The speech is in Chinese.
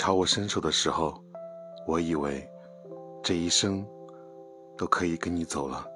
朝我伸手的时候我以为这一生都可以跟你走了。